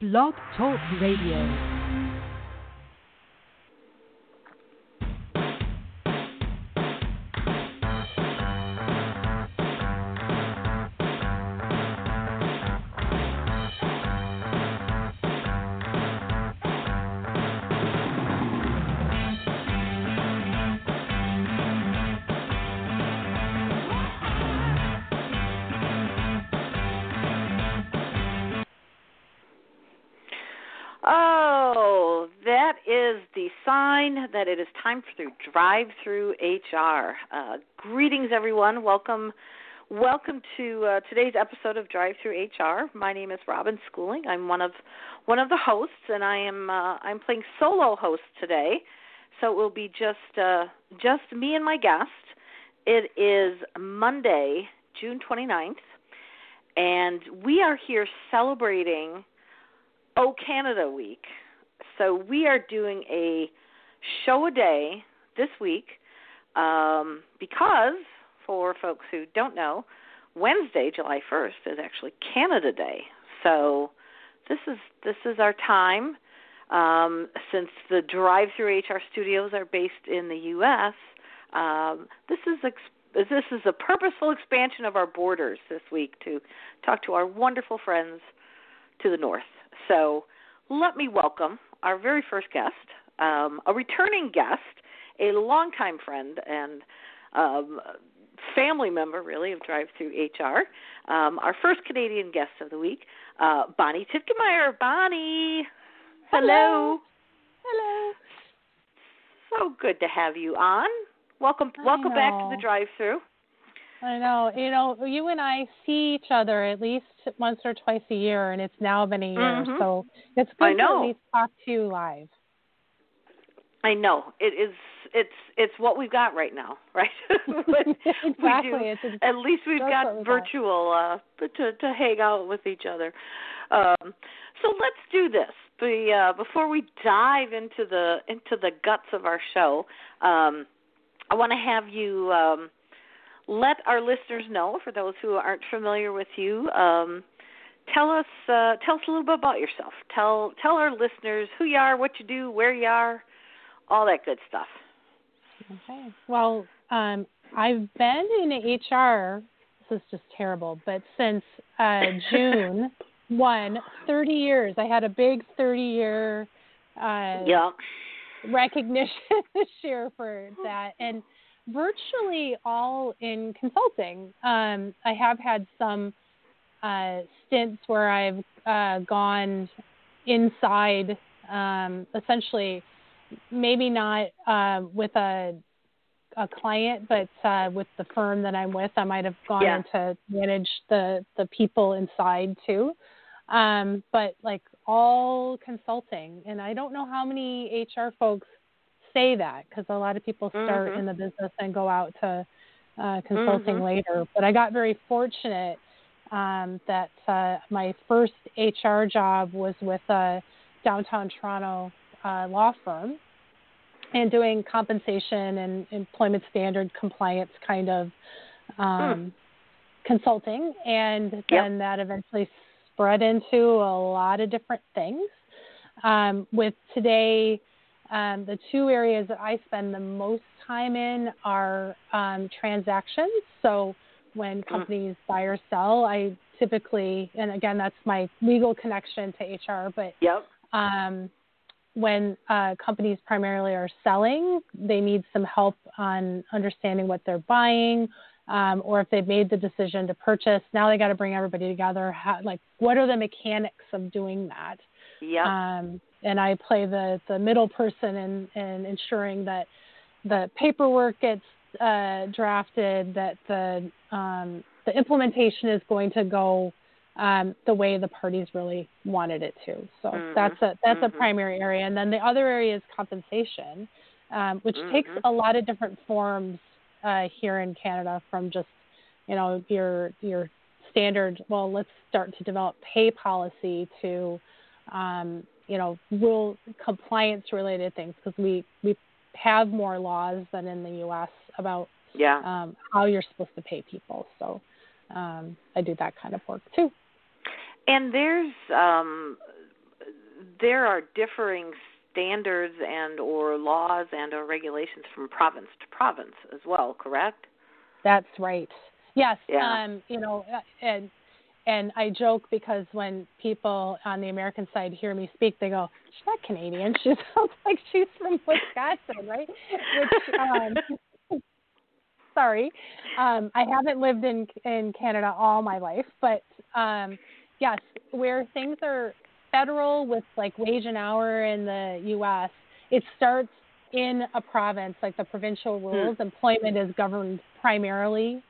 Blog Talk Radio. Oh, that is the sign that it is time for Drive Through HR. Uh, greetings, everyone. Welcome, welcome to uh, today's episode of Drive Through HR. My name is Robin Schooling. I'm one of one of the hosts, and I am uh, I'm playing solo host today. So it will be just uh, just me and my guest. It is Monday, June 29th, and we are here celebrating Oh Canada Week. So we are doing a show a day this week um, because, for folks who don't know, Wednesday, July 1st, is actually Canada Day. So this is this is our time. Um, since the drive-through HR studios are based in the U.S., um, this is ex- this is a purposeful expansion of our borders this week to talk to our wonderful friends to the north. So let me welcome our very first guest, um, a returning guest, a longtime friend and um, family member, really, of Drive Through HR. Um, our first Canadian guest of the week, uh, Bonni Titgemeyer. Bonni, hello. Hello. So good to have you on. Welcome, I welcome back to the Drive Through. I know. You know, you and I see each other at least once or twice a year, and it's now been a year. Mhm. So it's good to at least talk to you live. I know it is. It's it's what we've got right now, right? Exactly. We do. At least we've got we got. virtual uh, to to hang out with each other. Um, so let's do this. Be, uh, before we dive into the into the guts of our show, um, I want to have you um, let our listeners know, for those who aren't familiar with you, um, tell us uh, tell us a little bit about yourself. Tell tell our listeners who you are, what you do, where you are, all that good stuff. Okay. Well, um, I've been in HR. This is just terrible, but since uh, June one, 30 years. I had a big 30 year uh, Yeah. recognition this year for that, and virtually all in consulting. Um, I have had some uh, stints where I've uh, gone inside, um, essentially, maybe not uh, with a a client, but uh, with the firm that I'm with, I might have gone Yeah. to manage the the people inside too. Um, but like all consulting, and I don't know how many HR folks say that because a lot of people start Mhm. in the business and go out to uh, consulting Mhm. later. But I got very fortunate um, that uh, my first HR job was with a downtown Toronto uh, law firm and doing compensation and employment standard compliance kind of um, consulting. And then that eventually spread into a lot of different things. Um, with today, um, the two areas that I spend the most time in are um, transactions. So when companies buy or sell, I typically, and again, that's my legal connection to HR, but Yep. um, when uh, companies primarily are selling, they need some help on understanding what they're buying, um, or if they've made the decision to purchase. Now they got to bring everybody together. How, like, what are the mechanics of doing that? Yep. Um, and I play the the middle person in, in ensuring that the paperwork gets uh, drafted, that the um, the implementation is going to go um, the way the parties really wanted it to. So Mhm. that's a that's a Mhm. primary area, and then the other area is compensation, um, which takes Mhm. a lot of different forms uh, here in Canada, from just you know your your standard. Well, let's start to develop pay policy to um, you know rule compliance related things because we we have more laws than in the U.S. about Yeah. um, how you're supposed to pay people. So um, I do that kind of work too. And there's um there are differing standards and or laws and or regulations from province to province as well, correct? That's right. Yes. Yeah. Um, you know, and and I joke because when people on the American side hear me speak, they go, "She's not Canadian. She sounds like she's from Wisconsin, right?" Which, um, sorry, um, I haven't lived in in Canada all my life, but um, yes, where things are federal with like wage and hour in the U.S., it starts in a province, like the provincial rules. Employment is governed primarily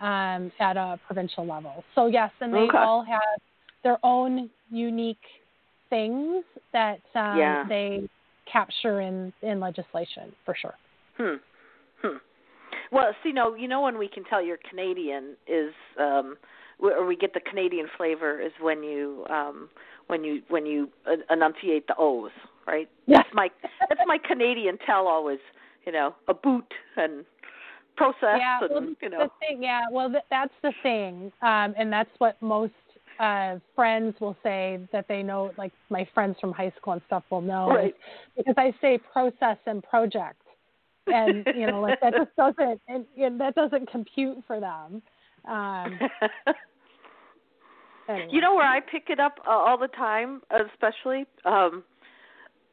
um, at a provincial level. So yes, and they Okay. all have their own unique things that um, Yeah. they capture in in legislation for sure. Hmm. Hmm. Well, see, no, you know when we can tell you're Canadian is, um, or we get the Canadian flavor is when you, um, when you when you uh, enunciate the O's, right? Yeah. That's my that's my Canadian tell always, you know, a boot and process yeah, and well, you know. the thing, yeah, well, th- that's the thing, um, and that's what most uh, friends will say that they know. Like my friends from high school and stuff will know, Right. because I say process and project, and you know, like that just doesn't, and, and that doesn't compute for them. Um, anyway. You know where I pick it up uh, all the time, especially um,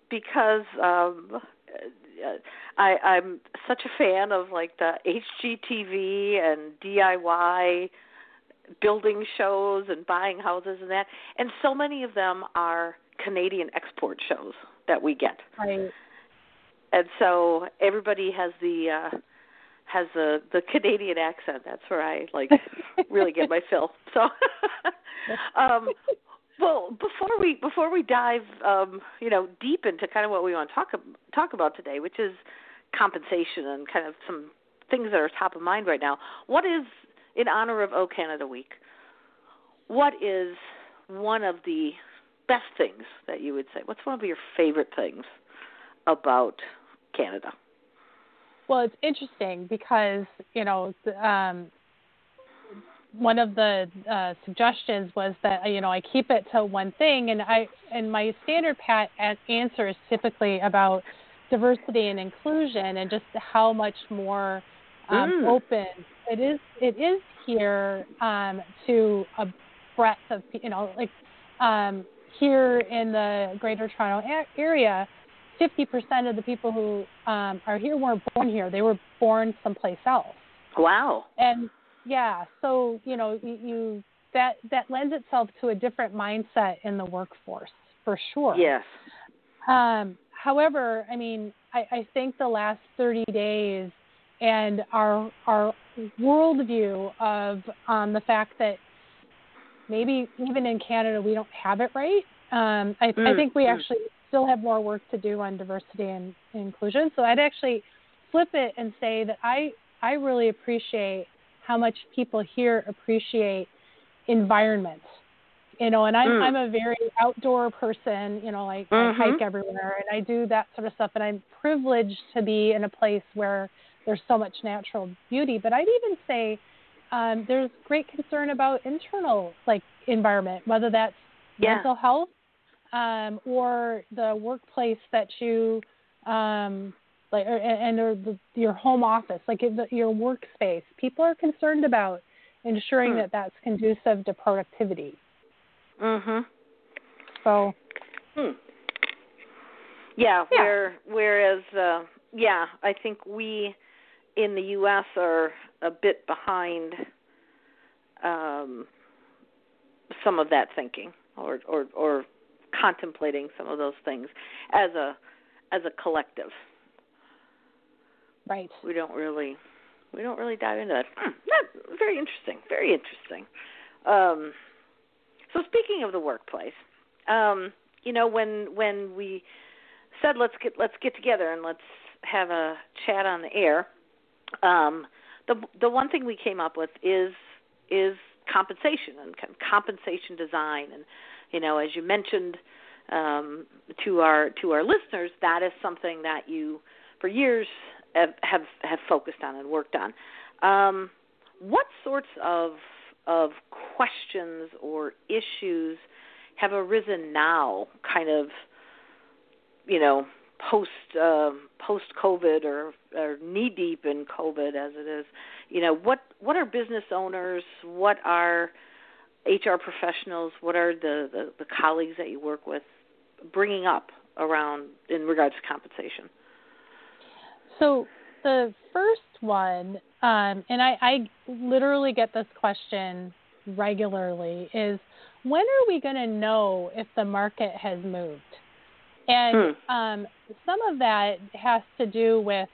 because um, I, I'm such a fan of like the HGTV and DIY building shows and buying houses and that, and so many of them are Canadian export shows that we get, Right. and so everybody has the uh, has the the Canadian accent. That's where I like really get my fill. So, um, well, before we before we dive, um, you know, deep into kind of what we want to talk talk about today, which is compensation and kind of some things that are top of mind right now. What is in honor of O Canada Week? What is one of the best things that you would say? What's one of your favorite things about Canada? Well, it's interesting because you know um, one of the uh, suggestions was that you know I keep it to one thing, and I and my standard pat answer is typically about diversity and inclusion, and just how much more um, Mm. open it is. It is here um, to a breadth of you know like um, here in the Greater Toronto area. 50% of the people who um, are here weren't born here. They were born someplace else. Wow. And yeah, so you know, you, you that that lends itself to a different mindset in the workforce for sure. Yes. Um, however, I mean, I, I think the last 30 days and our our worldview of um, the fact that maybe even in Canada we don't have it right. Um, I, I Mm, think we mm. actually still have more work to do on diversity and inclusion. So I'd actually flip it and say that I I really appreciate how much people here appreciate environment. You know, and I'm Mm. I'm a very outdoor person. You know, like Mhm. I hike everywhere and I do that sort of stuff. And I'm privileged to be in a place where there's so much natural beauty. But I'd even say um, there's great concern about internal like environment, whether that's Yeah. mental health um, or the workplace that you um, like, or, and or the, your home office, like the, your workspace. People are concerned about ensuring Hmm. that that's conducive to productivity. Mhm. So Hmm. Yeah, Yeah. where whereas uh yeah, I think we in the US are a bit behind um some of that thinking or or or contemplating some of those things as a as a collective. Right. We don't really we don't really dive into that. Hmm, that very interesting. Very interesting. Um So speaking of the workplace, um, you know, when when we said let's get let's get together and let's have a chat on the air, um, the the one thing we came up with is is compensation and compensation design and you know as you mentioned um, to our to our listeners that is something that you for years have have, have focused on and worked on um, what sorts of of questions or issues have arisen now kind of you know post uh, post COVID or, or knee deep in COVID as it is, you know what what are business owners, what are HR professionals, what are the, the, the colleagues that you work with bringing up around in regards to compensation? So the first one, um, and I, I literally get this question regularly, is when are we going to know if the market has moved? And hmm. um, some of that has to do with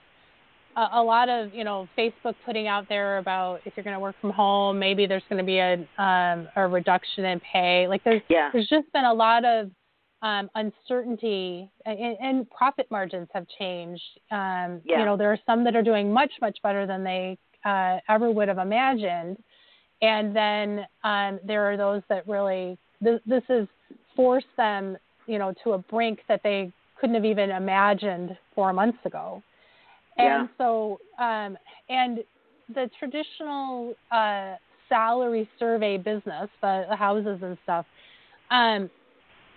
a, a, lot of you know Facebook putting out there about if you're going to work from home, maybe there's going to be a um, a reduction in pay. Like there's yeah. there's just been a lot of um, uncertainty and, and, profit margins have changed. Um, yeah. You know there are some that are doing much much better than they uh, ever would have imagined, and then um, there are those that really this, this has forced them you know, to a brink that they couldn't have even imagined four months ago. And yeah. so, um, and the traditional uh, salary survey business, the, the houses and stuff, um,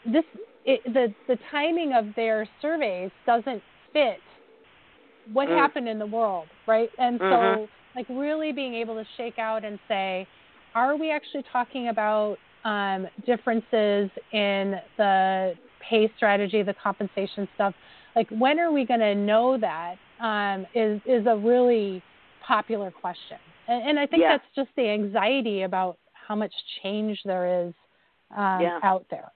this it, the the timing of their surveys doesn't fit what mm. happened in the world, right? And mm-hmm. so, like, really being able to shake out and say, are we actually talking about um, differences in the pay strategy, the compensation stuff. Like, when are we going to know that? Um, is is a really popular question, and, and I think yeah. that's just the anxiety about how much change there is um, yeah. out there.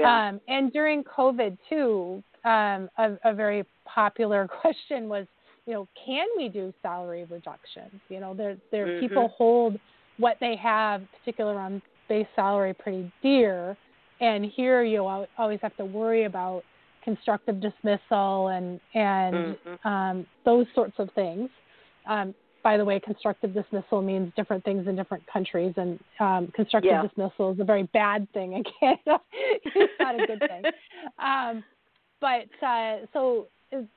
Yeah. Um, and during COVID too, um, a, a very popular question was, you know, can we do salary reductions? You know, there there mm-hmm. people hold what they have, particular on base salary, pretty dear, and here you always have to worry about constructive dismissal and and mm-hmm. um, those sorts of things. Um, by the way, constructive dismissal means different things in different countries, and um, constructive yeah. dismissal is a very bad thing in Canada. it's not a good thing. Um, but uh, so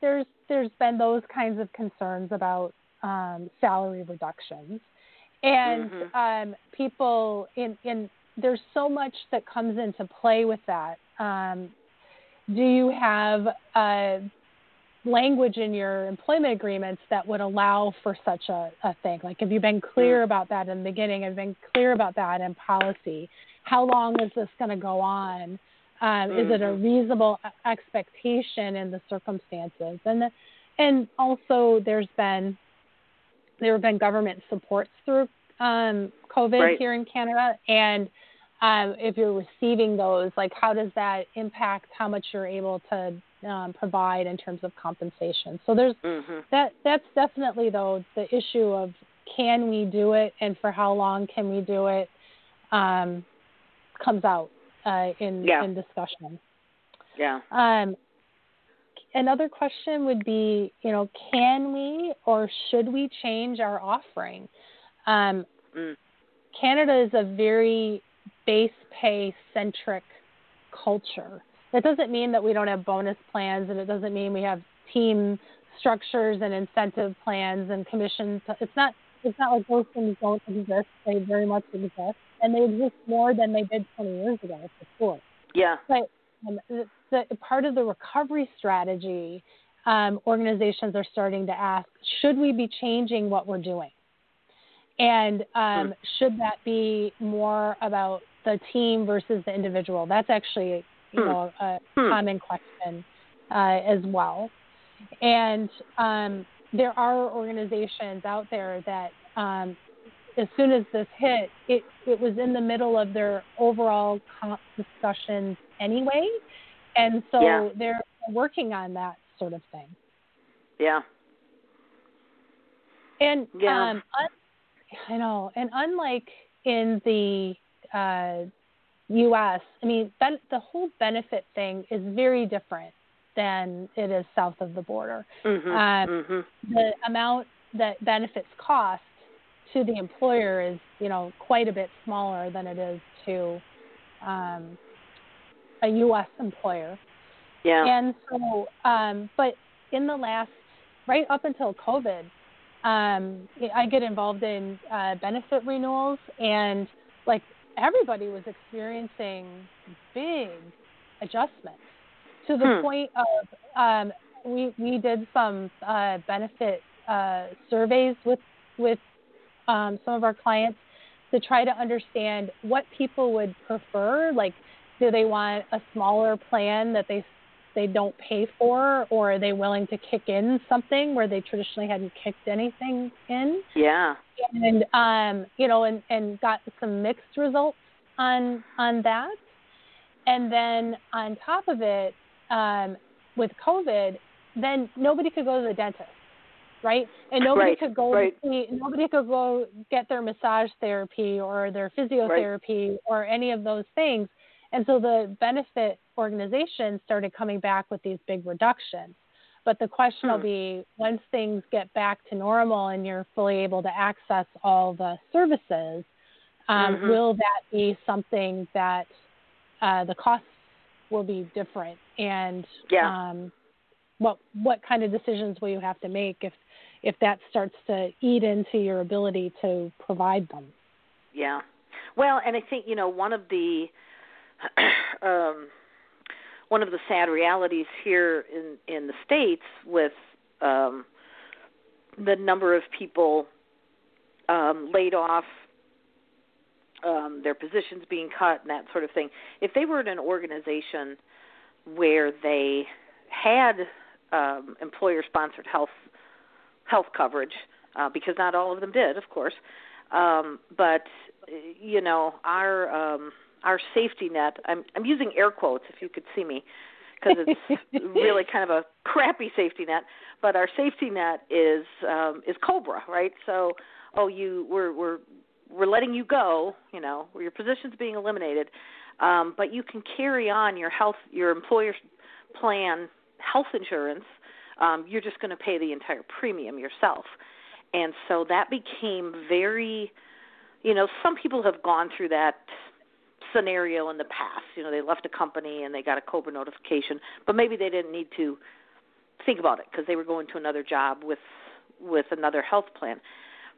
there's there's been those kinds of concerns about um, salary reductions, and mm-hmm. um, people in in there's so much that comes into play with that. Um, do you have uh, language in your employment agreements that would allow for such a, a thing? Like, have you been clear mm. about that in the beginning? Have you been clear about that in policy? How long is this going to go on? Um, mm-hmm. Is it a mm-hmm. reasonable expectation in the circumstances? And the, and also, there's been there have been government supports through um, COVID right. here in Canada, and um, if you're receiving those, like how does that impact how much you're able to um, provide in terms of compensation? So there's mm-hmm. that. That's definitely though the issue of can we do it and for how long can we do it um, comes out uh, in yeah. in discussion. Yeah. Um, another question would be, you know, can we or should we change our offering? Um, mm. Canada is a very base pay centric culture. That doesn't mean that we don't have bonus plans, and it doesn't mean we have team structures and incentive plans and commissions. It's not. It's not like those things don't exist. They very much exist, and they exist more than they did 20 years ago, for sure. Yeah. But um, the, the part of the recovery strategy, um, organizations are starting to ask: Should we be changing what we're doing? And um, hmm. should that be more about the team versus the individual? That's actually you hmm. know a hmm. common question uh, as well. And um, there are organizations out there that um, as soon as this hit, it, it was in the middle of their overall discussions anyway. And so yeah. they're working on that sort of thing. Yeah. And yeah. Um, I know. And unlike in the uh, U.S., I mean, ben- the whole benefit thing is very different than it is south of the border. Mm-hmm. Um, mm-hmm. The amount that benefits cost to the employer is, you know, quite a bit smaller than it is to um, a U.S. employer. Yeah. And so, um, but in the last, right up until COVID, um, I get involved in uh, benefit renewals, and like everybody was experiencing big adjustments to the Hmm. point of um, we we did some uh, benefit uh, surveys with with um, some of our clients to try to understand what people would prefer. Like, do they want a smaller plan that they they don't pay for, or are they willing to kick in something where they traditionally hadn't kicked anything in? Yeah. And um, you know, and and got some mixed results on on that. And then on top of it, um, with COVID, then nobody could go to the dentist, right? And nobody Right, could go right. see, nobody could go get their massage therapy or their physiotherapy or any of those things. And so the benefit organizations started coming back with these big reductions. But the question will Hmm. be once things get back to normal and you're fully able to access all the services, um, Mhm. will that be something that uh, the costs will be different? And Yeah. um, what what kind of decisions will you have to make if if that starts to eat into your ability to provide them? Yeah. Well, and I think you know one of the um, one of the sad realities here in in the states with um, the number of people um, laid off, um, their positions being cut, and that sort of thing. If they were in an organization where they had um, employer-sponsored health health coverage, uh, because not all of them did, of course, um, but you know our um, our safety net. I'm I'm using air quotes if you could see me, because it's really kind of a crappy safety net. But our safety net is um, is Cobra, right? So oh you we're we're we're letting you go, you know, your position's being eliminated, um, but you can carry on your health your employer's plan health insurance. Um, you're just going to pay the entire premium yourself, and so that became very, you know, some people have gone through that scenario in the past. You know, they left a company and they got a COBRA notification, but maybe they didn't need to think about it because they were going to another job with with another health plan.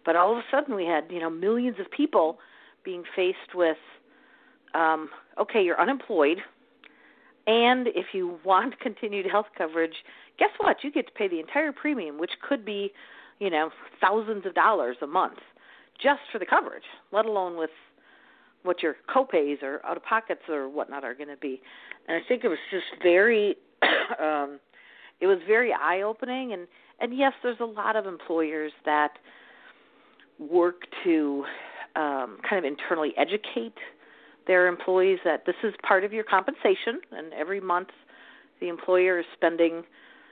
But all of a sudden, we had you know millions of people being faced with, um, okay, you're unemployed, and if you want continued health coverage, guess what? You get to pay the entire premium, which could be, you know, thousands of dollars a month just for the coverage, let alone with what your copays or out of pockets or whatnot are going to be. And I think it was just very, um, it was very eye opening. And and yes, there's a lot of employers that work to um, kind of internally educate their employees that this is part of your compensation, and every month the employer is spending,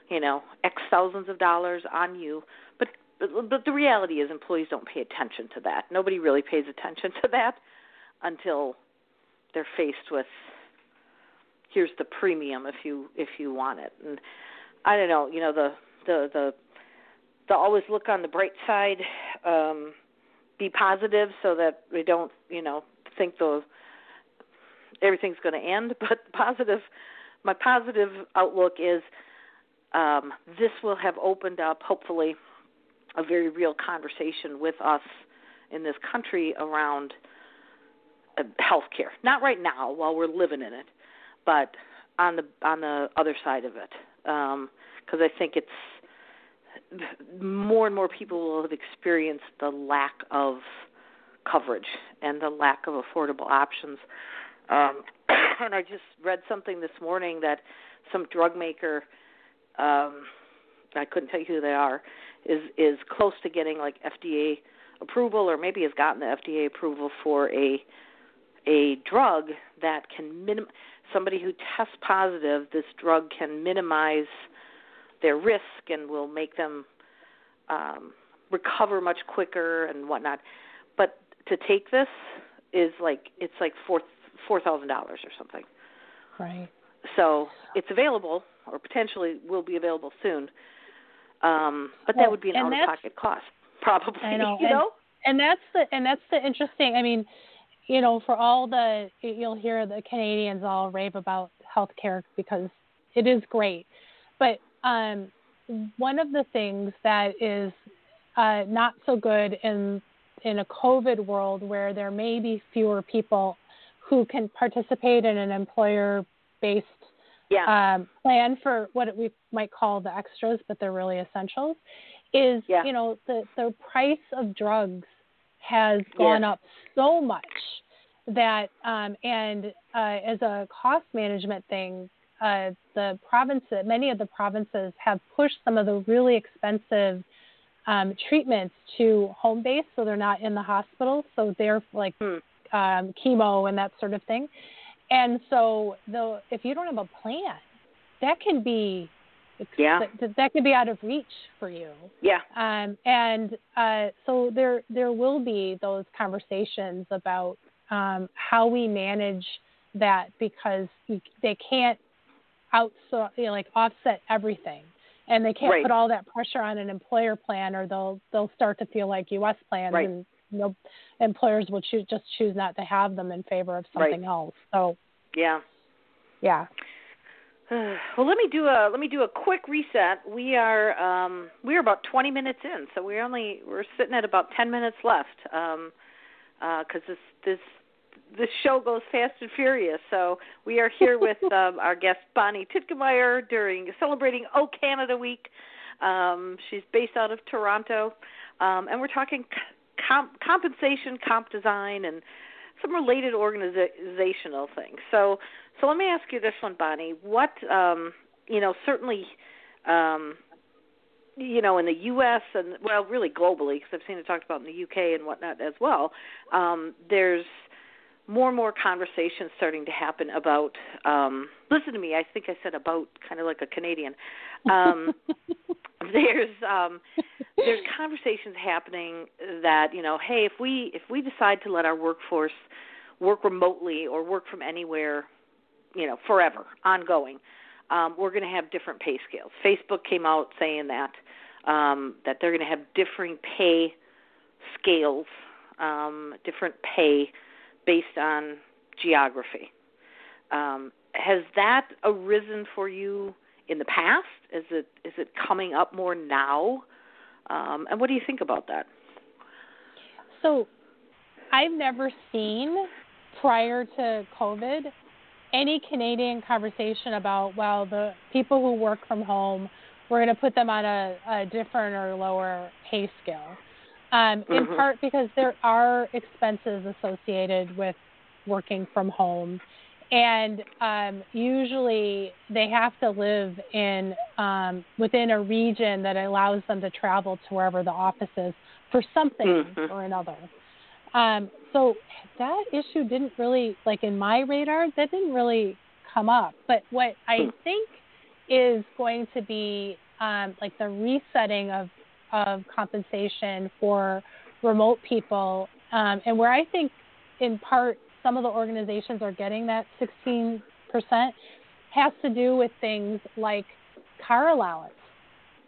you know, X thousands of dollars on you. But but the reality is, employees don't pay attention to that. Nobody really pays attention to that until they're faced with here's the premium if you if you want it. And I don't know, you know, the the the the always look on the bright side, um, be positive so that we don't, you know, think the everything's going to end. But positive, my positive outlook is um, this will have opened up, hopefully, a very real conversation with us in this country around health care. Not right now, while we're living in it, but on the on the other side of it, because I think it's more and more people will have experienced the lack of coverage and the lack of affordable options. Um, and I just read something this morning that some drug maker, um, I couldn't tell you who they are, is is close to getting like FDA approval, or maybe has gotten the FDA approval for a a drug that can minim somebody who tests positive. This drug can minimize their risk and will make them um, recover much quicker and whatnot. But to take this is like it's like four four thousand dollars or something. Right. So it's available, or potentially will be available soon. Um, but that would be an out of pocket cost, probably. I know, You and- know? and that's the and that's the interesting. I mean, you know, for all the you'll hear the Canadians all rave about healthcare because it is great, but um, one of the things that is uh, not so good in in a COVID world where there may be fewer people who can participate in an employer based Yeah. um, plan for what we might call the extras, but they're really essentials, is Yeah. you know the the price of drugs has gone Yes. up so much that um, and uh, as a cost management thing, uh, the provinces, many of the provinces have pushed some of the really expensive um, treatments to home base, so they're not in the hospital, so they're like Hmm. um, chemo and that sort of thing. And so, though, if you don't have a plan, that can be Yeah. that, that could be out of reach for you. Yeah. Um, and uh, so there there will be those conversations about um, how we manage that because they can't outso you know, like offset everything, and they can't Right. put all that pressure on an employer plan, or they'll they'll start to feel like U.S. plans, Right. and you know, employers will choose just choose not to have them in favor of Right. something else. So Yeah. yeah. well, let me do a let me do a quick reset. We are um, we are about 20 minutes in, so we're only we're sitting at about 10 minutes left because uh 'cause this this this show goes fast and furious. So we are here with um, our guest Bonni Titgemeyer during celebrating O Canada Week. Um, she's based out of Toronto, um, and we're talking comp- compensation, comp design, and some related organizational things. So, so let me ask you this one, Bonni. What, um, you know, certainly, um, you know, in the U.S. and well, really globally, because I've seen it talked about in the U.K. and whatnot as well. Um, there's more and more conversations starting to happen about. Um, listen to me. I think I said about, kind of like a Canadian. Um, there's um, there's conversations happening that you know, hey, if we if we decide to let our workforce work remotely or work from anywhere, you know, forever, ongoing, um, we're going to have different pay scales. Facebook came out saying that um, that they're going to have differing pay scales, um, different pay based on geography. Um, has that arisen for you in the past? Is it is it coming up more now? Um, and what do you think about that? So, I've never seen prior to COVID any Canadian conversation about well the people who work from home we're going to put them on a, a different or lower pay scale. Um, in Mhm. part because there are expenses associated with working from home, and um, usually they have to live in um, within a region that allows them to travel to wherever the office is for something Mhm. or another. Um, so that issue didn't really like in my radar. That didn't really come up. But what I Hmm. think is going to be um, like the resetting of of compensation for remote people, um, and where I think in part some of the organizations are getting that 16% has to do with things like car allowance,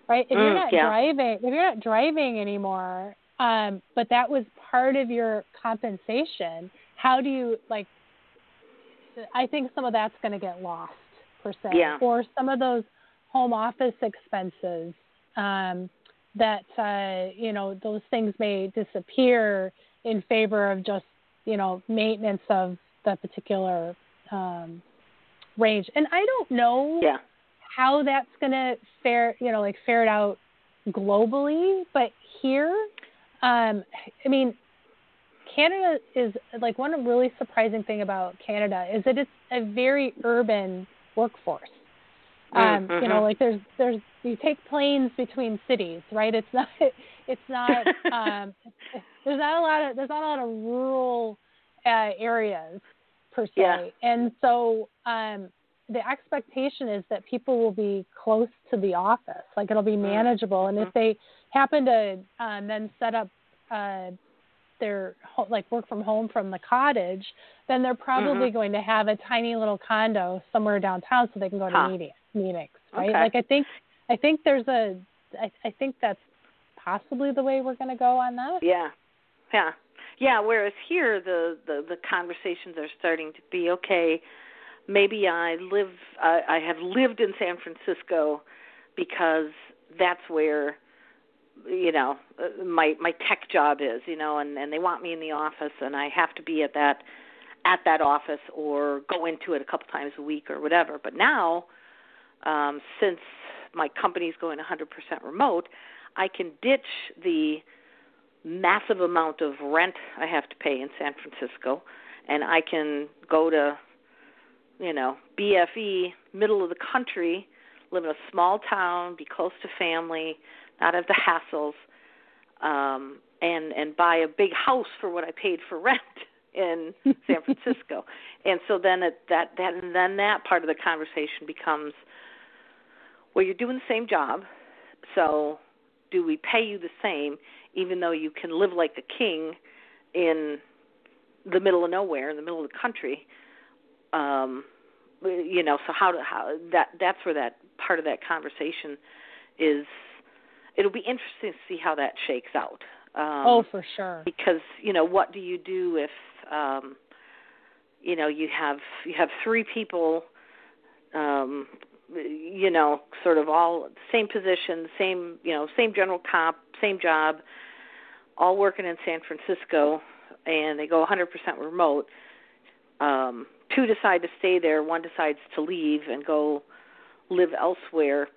right? If you're Mm, not yeah. driving, if you're not driving anymore, um, but that was part of your compensation, how do you like? I think some of that's going to get lost per se, Yeah. or some of those home office expenses um, that uh, you know those things may disappear in favor of just you know maintenance of the particular um, range. And I don't know Yeah. how that's going to fare, you know, like fare it out globally, but here, um, I mean, Canada is like one really surprising thing about Canada is that it's a very urban workforce. Um, Mm, You know, mhm. like there's there's you take planes between cities, right? It's not it's not um, there's not a lot of there's not a lot of rural uh, areas per se, Yeah. and so um, the expectation is that people will be close to the office, like it'll be manageable, and if they happen to um, then set up uh, their like work from home from the cottage, then they're probably Mhm. going to have a tiny little condo somewhere downtown so they can go to Huh. meeting, meetings, right? Okay. Like I think I think there's a I, I think that's possibly the way we're going to go on that. Yeah, yeah, yeah. Whereas here, the the the conversations are starting to be okay. Maybe I live. I, I have lived in San Francisco because that's where you know my my tech job is. You know, and and they want me in the office, and I have to be at that at that office or go into it a couple times a week or whatever. But now, um, since my company's going 100% remote, I can ditch the massive amount of rent I have to pay in San Francisco, and I can go to, you know, BFE, middle of the country, live in a small town, be close to family, not have the hassles, um, and and buy a big house for what I paid for rent in San Francisco. and so then it, that that and then that part of the conversation becomes, well, you're doing the same job, so do we pay you the same even though you can live like a king in the middle of nowhere in the middle of the country um you know so how to how that that's where that part of that conversation is it'll be interesting to see how that shakes out um oh, for sure. because you know what do you do if um you know you have you have three people um you know sort of all same position same you know same general comp same job all working in San Francisco and they go 100% remote um two decide to stay there one decides to leave and go live elsewhere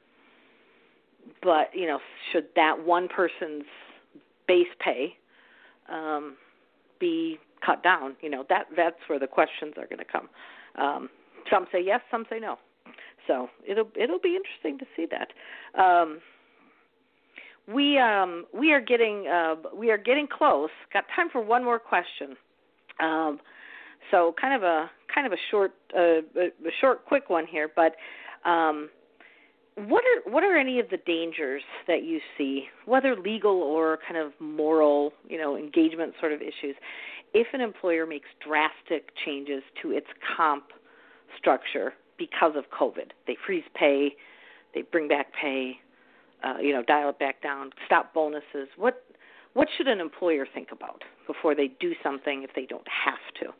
but you know should that one person's base pay um, be cut down? You know that that's where the questions are going to come. Um, some say yes, some say no. So it'll it'll be interesting to see that. Um, we um, we are getting uh, we are getting close. Got time for one more question. Um, so kind of a kind of a short uh, a, short quick one here, but um, what are what are any of the dangers that you see, whether legal or kind of moral, you know, engagement sort of issues, if an employer makes drastic changes to its comp structure because of COVID? They freeze pay, they bring back pay, uh, you know, dial it back down, stop bonuses. What what should an employer think about before they do something if they don't have to?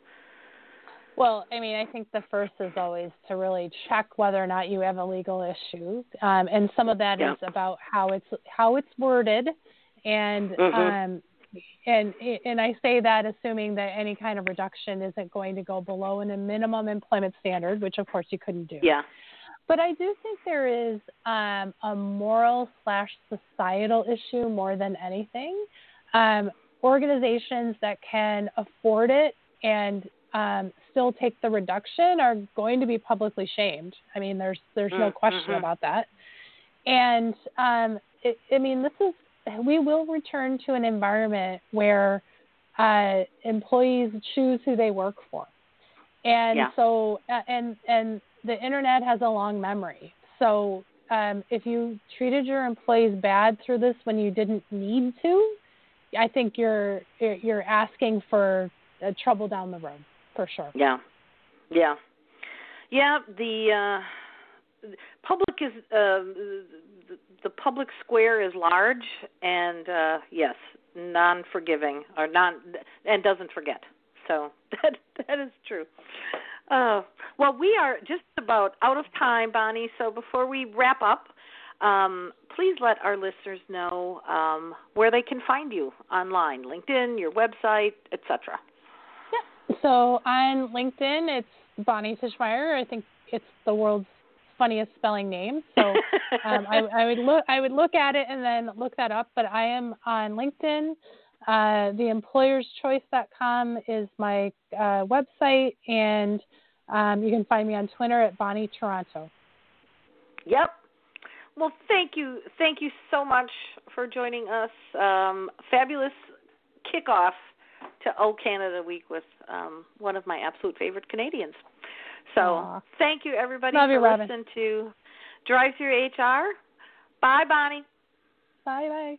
Well, I mean, I think the first is always to really check whether or not you have a legal issue, um, and some of that Yeah. is about how it's how it's worded, and Mhm. um, and and I say that assuming that any kind of reduction isn't going to go below in a minimum employment standard, which of course you couldn't do. Yeah. But I do think there is um, a moral slash societal issue more than anything. Um, organizations that can afford it and um, still take the reduction are going to be publicly shamed. I mean, there's there's no Mm, question mhm. about that. And um, it, I mean, this is we will return to an environment where uh, employees choose who they work for, and Yeah. so uh, and and the internet has a long memory. So um, if you treated your employees bad through this when you didn't need to, I think you're you're asking for uh, trouble down the road for sure. Yeah, yeah, yeah. The uh, public is uh, the, the public square is large, and uh, yes, non-forgiving or non and doesn't forget. So that that is true. Uh, well, we are just about out of time, Bonni. So before we wrap up, um, please let our listeners know um, where they can find you online, LinkedIn, your website, etc. Yeah. So on LinkedIn, it's Bonni Titgemeyer. I think it's the world's funniest spelling name. So um, I, I would look I would look at it and then look that up. But I am on LinkedIn. Uh, theemployerschoice.com is my uh, website, and um, you can find me on Twitter at Bonnie Toronto. Yep. Well, thank you, thank you so much for joining us. Um, fabulous kickoff to O Canada Week with um, one of my absolute favorite Canadians. So, Aw. thank you everybody Love for you, Robin. listening to Drive Through HR. Bye, Bonni. Bye bye.